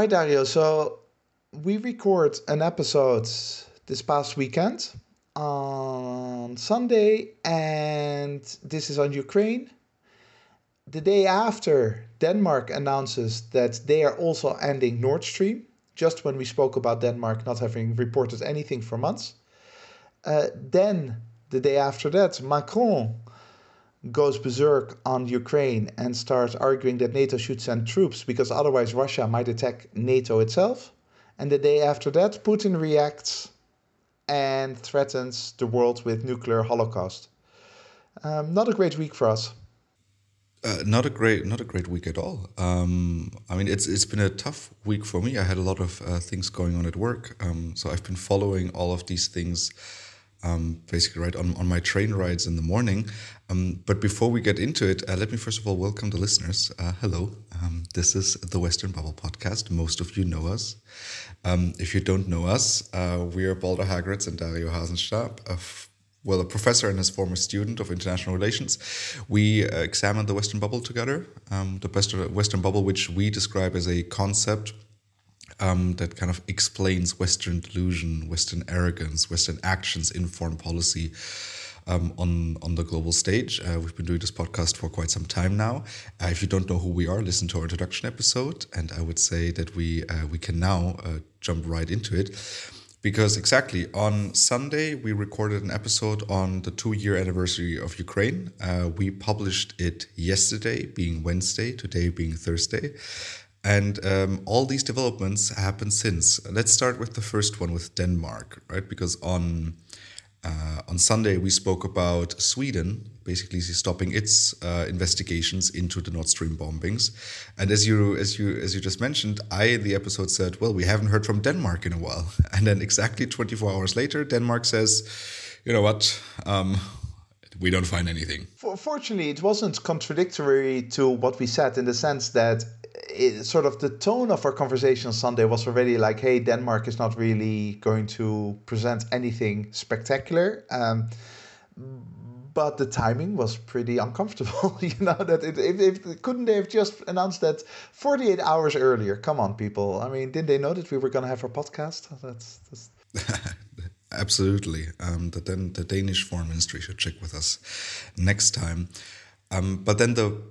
Right, Dario. So we record an episode this past weekend on Sunday, and this is on Ukraine. The day after, Denmark announces that they are also ending Nord Stream, just when we spoke about Denmark not having reported anything for months. Uh, then, the day after that, Macron goes berserk on Ukraine and starts arguing that NATO should send troops because otherwise Russia might attack NATO itself. And the day after that, Putin reacts and threatens the world with nuclear holocaust. Um, not a great week for us. Uh, not a great, not a great week at all. Um, I mean, it's it's been a tough week for me. I had a lot of uh, things going on at work, um, so I've been following all of these things um, basically right on, on my train rides in the morning. Um, but before we get into it, uh, let me first of all welcome the listeners. Uh, hello, um, this is the Western Bubble podcast. Most of you know us. Um, if you don't know us, uh, we are Balder Hageraats and Dario Hasenstab, well, a professor and his former student of international relations. We uh, examined the Western Bubble together, um, the Western Bubble, which we describe as a concept um, that kind of explains Western delusion, Western arrogance, Western actions in foreign policy um, on on the global stage. Uh, we've been doing this podcast for quite some time now. Uh, if you don't know who we are, listen to our introduction episode, and I would say that we uh, we can now uh, jump right into it. Because exactly on Sunday, we recorded an episode on the two year anniversary of Ukraine. Uh, we published it yesterday, being Wednesday, today being Thursday. And um, all these developments happened since. Let's start with the first one with Denmark, right? Because on uh, on Sunday we spoke about Sweden basically stopping its uh, investigations into the Nord Stream bombings, and as you as you as you just mentioned, I in the episode said, well, we haven't heard from Denmark in a while, and then exactly 24 hours later, Denmark says, you know what. Um, we don't find anything. Fortunately, it wasn't contradictory to what we said in the sense that it, sort of the tone of our conversation Sunday was already like, hey, Denmark is not really going to present anything spectacular. Um, but the timing was pretty uncomfortable. you know that it, if, if couldn't they have just announced that 48 hours earlier? Come on, people. I mean, didn't they know that we were going to have our podcast? That's, that's... absolutely. Um, that then the Danish foreign ministry should check with us next time. Um, but then the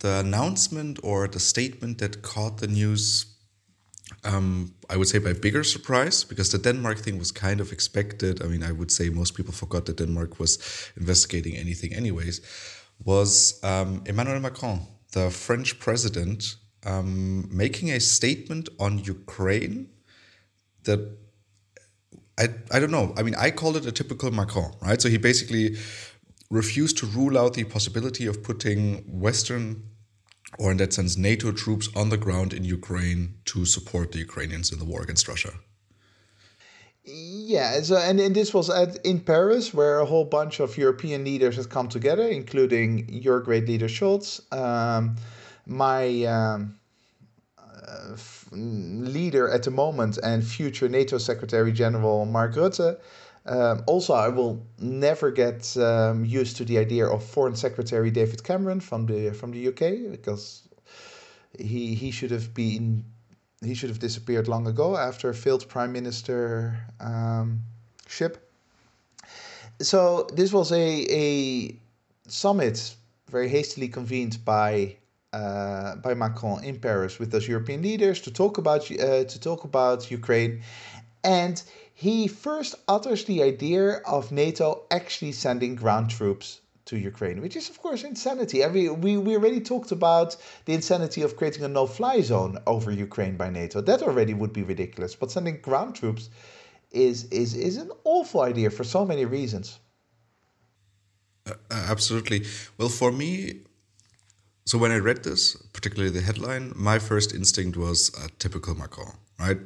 the announcement or the statement that caught the news um, I would say by bigger surprise because the Denmark thing was kind of expected. I mean, I would say most people forgot that Denmark was investigating anything, anyways. Was um, Emmanuel Macron, the French president, um, making a statement on Ukraine that I, I don't know. I mean, I call it a typical Macron, right? So he basically refused to rule out the possibility of putting Western, or in that sense, NATO troops on the ground in Ukraine to support the Ukrainians in the war against Russia. Yeah, so, and, and this was at, in Paris, where a whole bunch of European leaders had come together, including your great leader Scholz. um, my um, leader at the moment, and future NATO Secretary General Mark Rutte, um, also, I will never get um, used to the idea of Foreign Secretary David Cameron from the from the UK because he he should have been he should have disappeared long ago after a failed prime minister um, ship. So this was a a summit very hastily convened by uh, by Macron in Paris with those European leaders to talk about uh, to talk about Ukraine, and he first utters the idea of NATO actually sending ground troops to Ukraine, which is, of course, insanity. I mean, we, we already talked about the insanity of creating a no fly zone over Ukraine by NATO. That already would be ridiculous. But sending ground troops is, is, is an awful idea for so many reasons. Uh, absolutely. Well, for me, so when I read this, particularly the headline, my first instinct was a typical Macron, right?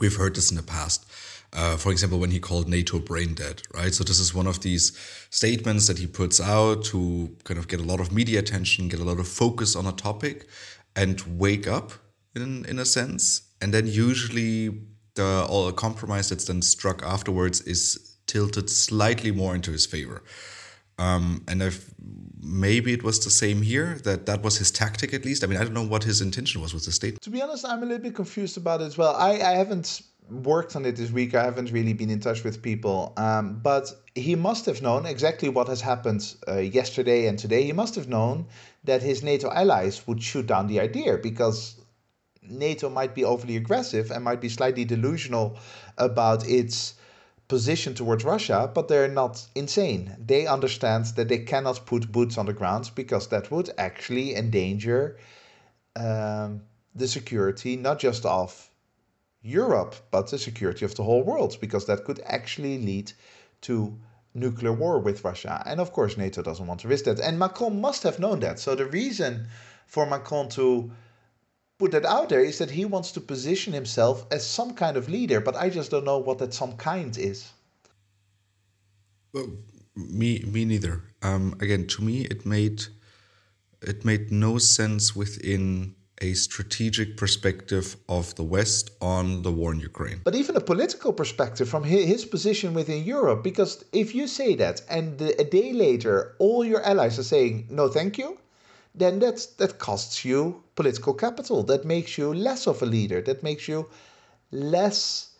We've heard this in the past uh, for example, when he called NATO brain dead, right? So this is one of these statements that he puts out to kind of get a lot of media attention, get a lot of focus on a topic, and wake up in in a sense. And then usually the all compromise that's then struck afterwards is tilted slightly more into his favor. Um, and I've maybe it was the same here that that was his tactic at least. I mean i don't know what his intention was with the statement. To be honest i'm a little bit confused about it as well. I, I haven't worked on it this week. I haven't really been in touch with people. Um, but he must have known exactly what has happened uh, yesterday and today. He must have known that his nato allies would shoot down the idea because nato might be overly aggressive and might be slightly delusional about its position towards Russia, but they're not insane. They understand that they cannot put boots on the ground because that would actually endanger um, the security not just of Europe, but the security of the whole world, because that could actually lead to nuclear war with Russia. And of course, NATO doesn't want to risk that. And Macron must have known that. So the reason for Macron to put that out there is that he wants to position himself as some kind of leader, but I just don't know what that some kind is. Well, me, me neither. Um, again, to me, it made it made no sense within a strategic perspective of the West on the war in Ukraine. But even a political perspective from his position within Europe, because if you say that and a day later all your allies are saying no, thank you, then that's, that costs you political capital. That makes you less of a leader. That makes you less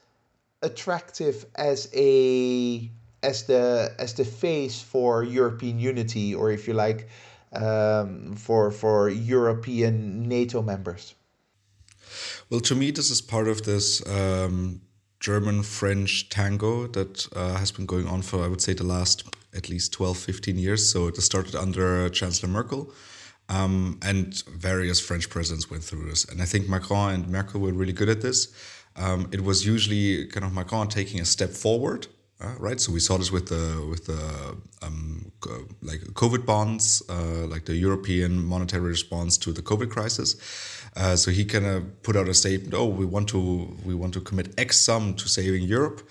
attractive as a as the as the face for European unity, or if you like, um, for for European NATO members. Well, to me, this is part of this um, German French tango that uh, has been going on for, I would say, the last at least 12, 15 years. So it started under Chancellor Merkel um, and various French presidents went through this. And I think Macron and Merkel were really good at this. Um, it was usually kind of Macron taking a step forward, uh, right? So we saw this with the with the um, like COVID bonds, uh, like the European monetary response to the COVID crisis. Uh, so he kind of put out a statement: "Oh, we want to we want to commit X sum to saving Europe."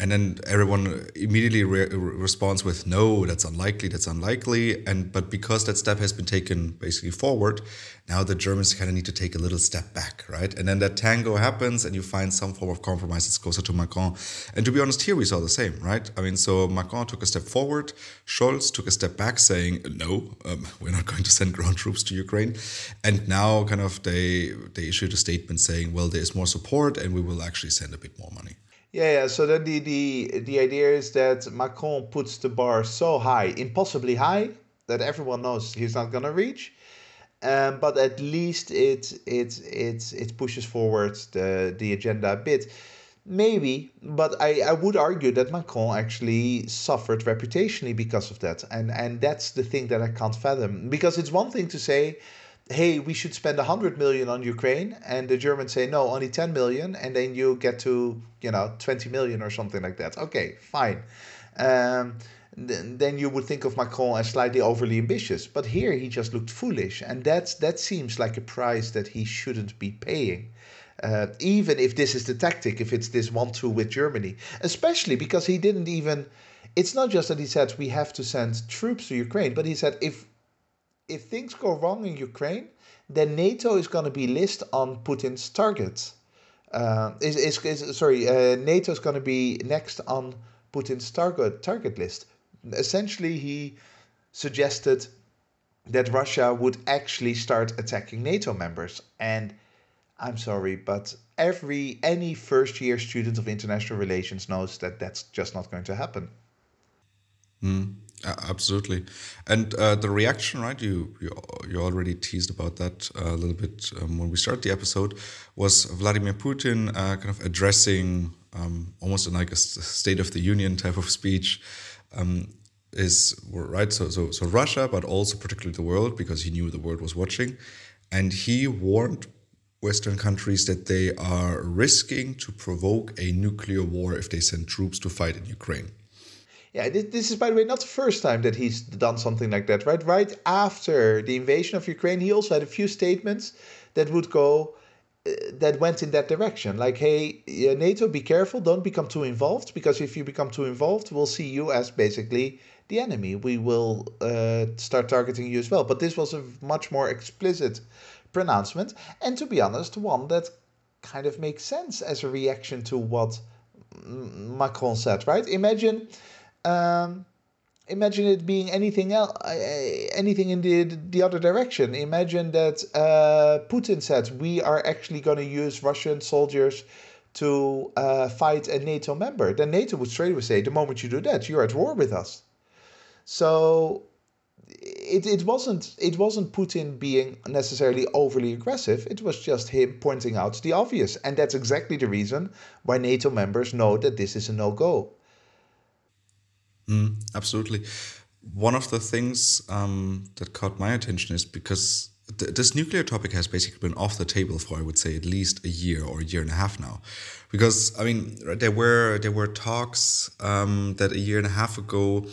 And then everyone immediately re- responds with no that's unlikely that's unlikely. And but because that step has been taken basically forward now the germans kind of need to take a little step back right? And then that tango happens and you find some form of compromise that's closer to macron. And to be honest here we saw the same right? I mean so macron took a step forward scholz took a step back saying no um, we're not going to send ground troops to ukraine. And now kind of they they issued a statement saying well there is more support and we will actually send a bit more money yeah, yeah. So then the, the the idea is that Macron puts the bar so high, impossibly high, that everyone knows he's not gonna reach. Um, but at least it it it it pushes forward the the agenda a bit. Maybe, but I, I would argue that Macron actually suffered reputationally because of that. And and that's the thing that I can't fathom. Because it's one thing to say, hey, we should spend 100 million on Ukraine, and the Germans say, no, only 10 million, and then you get to, you know, 20 million or something like that. Okay, fine. Um, then you would think of Macron as slightly overly ambitious. But here he just looked foolish, and that's that seems like a price that he shouldn't be paying. Uh, even if this is the tactic, if it's this one-two with Germany, especially because he didn't even. It's not just that he said we have to send troops to Ukraine, but he said if if things go wrong in Ukraine, then NATO is going to be listed on Putin's target. Uh, is, is, is sorry, uh, NATO is going to be next on Putin's target target list. Essentially, he suggested that Russia would actually start attacking NATO members. And I'm sorry, but every any first year student of international relations knows that that's just not going to happen. Mm. Absolutely, and uh, the reaction, right? You, you you already teased about that a little bit um, when we started the episode. Was Vladimir Putin uh, kind of addressing um, almost in like a State of the Union type of speech? Um, is right. So so so Russia, but also particularly the world, because he knew the world was watching, and he warned Western countries that they are risking to provoke a nuclear war if they send troops to fight in Ukraine. Yeah, this, this is, by the way, not the first time that he's done something like that, right? Right after the invasion of Ukraine, he also had a few statements that would go, uh, that went in that direction. Like, hey, NATO, be careful, don't become too involved, because if you become too involved, we'll see you as basically the enemy. We will uh, start targeting you as well. But this was a much more explicit pronouncement, and to be honest, one that kind of makes sense as a reaction to what Macron said, right? Imagine um, imagine it being anything else, anything in the the other direction. Imagine that uh, Putin said we are actually going to use Russian soldiers to uh, fight a NATO member. Then NATO would straight away say, the moment you do that, you're at war with us. So it, it wasn't it wasn't Putin being necessarily overly aggressive. It was just him pointing out the obvious, and that's exactly the reason why NATO members know that this is a no go. Mm, absolutely. One of the things um, that caught my attention is because th- this nuclear topic has basically been off the table for, I would say, at least a year or a year and a half now. Because I mean, there were there were talks um, that a year and a half ago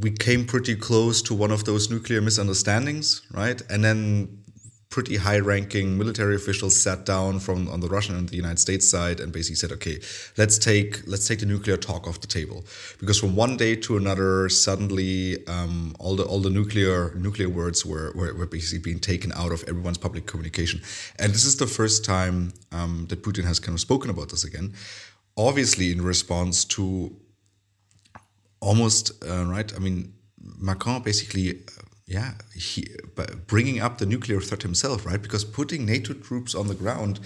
we came pretty close to one of those nuclear misunderstandings, right? And then pretty high-ranking military officials sat down from on the Russian and the United States side and basically said, "Okay, let's take let's take the nuclear talk off the table," because from one day to another, suddenly um, all the all the nuclear nuclear words were, were, were basically being taken out of everyone's public communication, and this is the first time um, that Putin has kind of spoken about this again, obviously in response to almost uh, right. I mean, Macron basically yeah, he, bringing up the nuclear threat himself, right? Because putting NATO troops on the ground,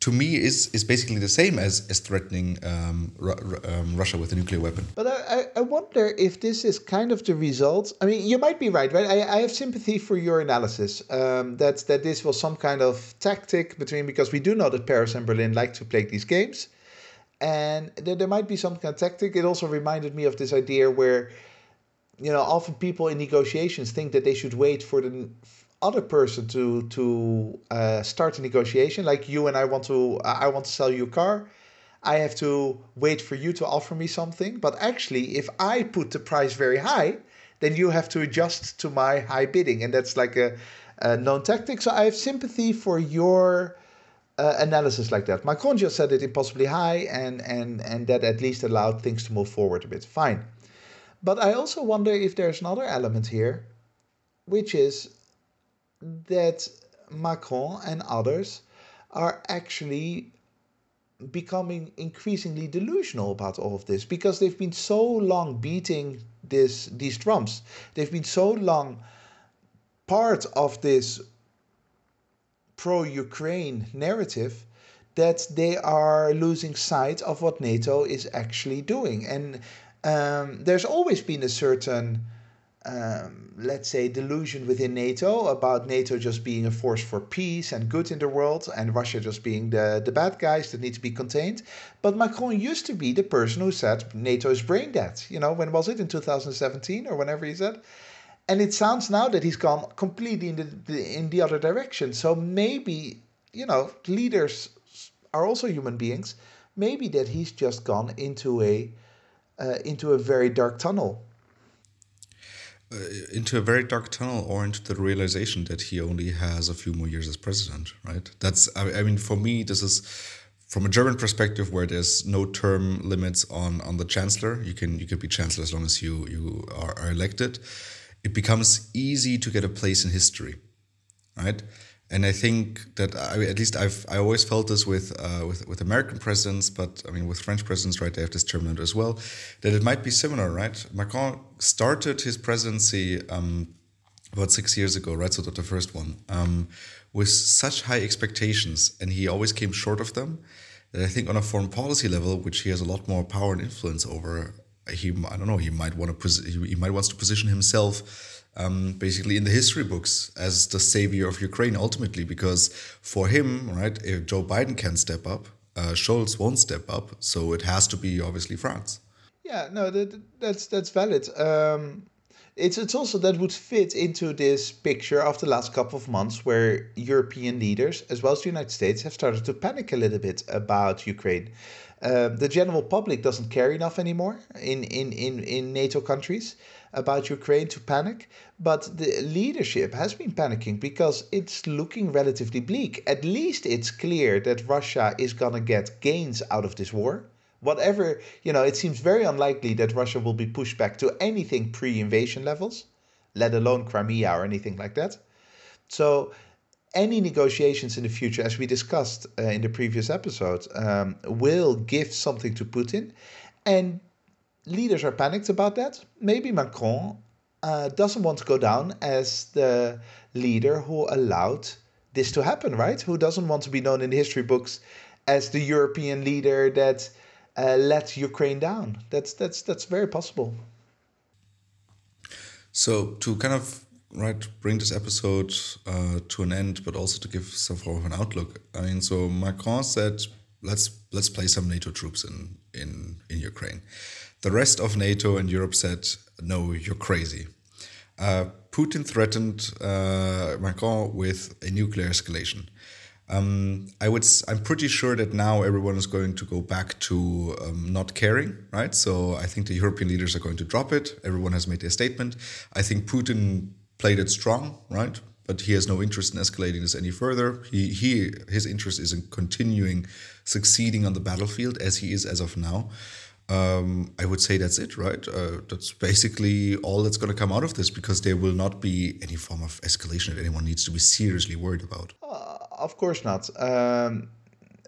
to me, is is basically the same as as threatening um, um, Russia with a nuclear weapon. But I, I wonder if this is kind of the result. I mean, you might be right, right? I, I have sympathy for your analysis um, that that this was some kind of tactic between because we do know that Paris and Berlin like to play these games, and there, there might be some kind of tactic. It also reminded me of this idea where you know, often people in negotiations think that they should wait for the other person to to uh, start a negotiation. Like you and I want to, I want to sell you a car. I have to wait for you to offer me something. But actually, if I put the price very high, then you have to adjust to my high bidding, and that's like a, a known tactic. So I have sympathy for your. Uh, analysis like that. Macron just said it impossibly high, and and and that at least allowed things to move forward a bit. Fine. But I also wonder if there's another element here, which is that Macron and others are actually becoming increasingly delusional about all of this because they've been so long beating this these drums. They've been so long part of this pro-Ukraine narrative that they are losing sight of what NATO is actually doing. And um, there's always been a certain, um, let's say, delusion within NATO about NATO just being a force for peace and good in the world, and Russia just being the, the bad guys that need to be contained. But Macron used to be the person who said NATO is brain dead. You know, when was it? In 2017 or whenever he said? And it sounds now that he's gone completely in the, the in the other direction. So maybe, you know, leaders are also human beings. Maybe that he's just gone into a uh, into a very dark tunnel. Uh, into a very dark tunnel, or into the realization that he only has a few more years as president, right? That's, I, I mean, for me, this is from a German perspective, where there's no term limits on on the chancellor. You can you can be chancellor as long as you you are, are elected. It becomes easy to get a place in history, right? And I think that I, at least I've I always felt this with uh, with with American presidents, but I mean with French presidents, right? They have this term as well. That it might be similar, right? Macron started his presidency um, about six years ago, right? So the first one um, with such high expectations, and he always came short of them. That I think on a foreign policy level, which he has a lot more power and influence over, he I don't know. He might want to he might wants to position himself um, basically in the history books as the savior of Ukraine ultimately, because for him, right, if Joe Biden can step up, uh, Scholz won't step up, so it has to be obviously France. Yeah, no, that, that's that's valid. Um, it's it's also that would fit into this picture of the last couple of months where European leaders, as well as the United States, have started to panic a little bit about Ukraine. Uh, the general public doesn't care enough anymore in, in, in, in NATO countries about Ukraine to panic, but the leadership has been panicking because it's looking relatively bleak. At least it's clear that Russia is going to get gains out of this war. Whatever, you know, it seems very unlikely that Russia will be pushed back to anything pre invasion levels, let alone Crimea or anything like that. So, any negotiations in the future, as we discussed uh, in the previous episode, um, will give something to Putin. And leaders are panicked about that. Maybe Macron uh, doesn't want to go down as the leader who allowed this to happen, right? Who doesn't want to be known in the history books as the European leader that uh, let Ukraine down? That's that's that's very possible. So to kind of right bring this episode uh, to an end, but also to give some form of an outlook. I mean, so Macron said, "Let's let's place some NATO troops in in in Ukraine." The rest of NATO and Europe said, "No, you're crazy." Uh, Putin threatened uh, Macron with a nuclear escalation. Um, I would. I'm pretty sure that now everyone is going to go back to um, not caring, right? So I think the European leaders are going to drop it. Everyone has made their statement. I think Putin played it strong, right? But he has no interest in escalating this any further. He, he his interest is in continuing succeeding on the battlefield as he is as of now. Um, I would say that's it, right? Uh, that's basically all that's going to come out of this because there will not be any form of escalation that anyone needs to be seriously worried about. Uh, of course not. Um,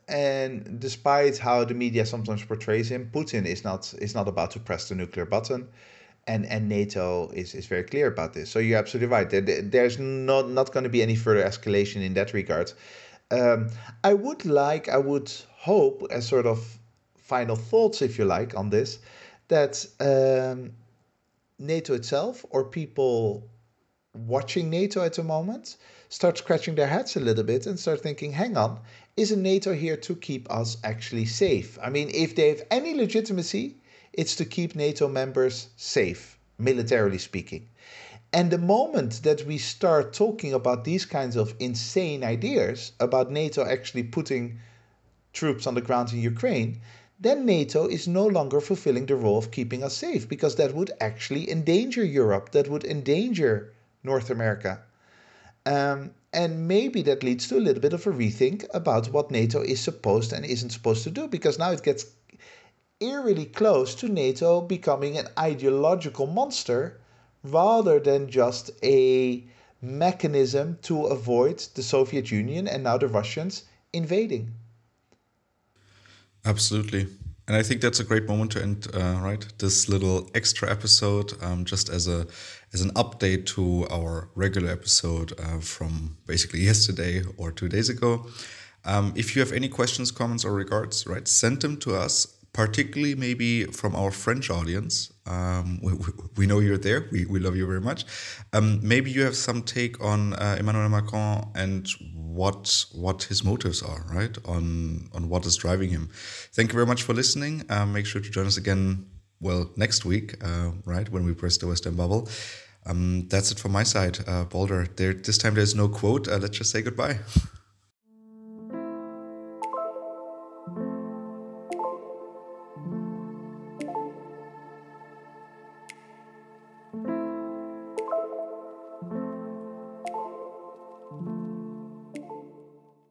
and despite how the media sometimes portrays him, Putin is not is not about to press the nuclear button and and NATO is, is very clear about this. So you're absolutely right. There, there's not not going to be any further escalation in that regard. Um, I would like, I would hope, as sort of final thoughts, if you like, on this, that um, NATO itself or people watching NATO at the moment start scratching their heads a little bit and start thinking, hang on, isn't NATO here to keep us actually safe? I mean, if they have any legitimacy, it's to keep NATO members safe, militarily speaking. And the moment that we start talking about these kinds of insane ideas about NATO actually putting troops on the ground in Ukraine, then NATO is no longer fulfilling the role of keeping us safe because that would actually endanger Europe, that would endanger North America. Um, and maybe that leads to a little bit of a rethink about what NATO is supposed and isn't supposed to do because now it gets eerily close to NATO becoming an ideological monster rather than just a mechanism to avoid the Soviet Union and now the Russians invading. Absolutely. And I think that's a great moment to end, uh, right? This little extra episode, um, just as a as an update to our regular episode uh, from basically yesterday or two days ago. Um, if you have any questions, comments, or regards, right, send them to us particularly maybe from our French audience. Um, we, we, know you're there. We, we love you very much. Um, maybe you have some take on uh, Emmanuel Macron and what what his motives are, right? On on what is driving him. Thank you very much for listening. Um, make sure to join us again. Well, next week, uh, right when we press the Western bubble. Um, that's it from my side, uh, Balder. There this time there's no quote. Uh, let's just say goodbye.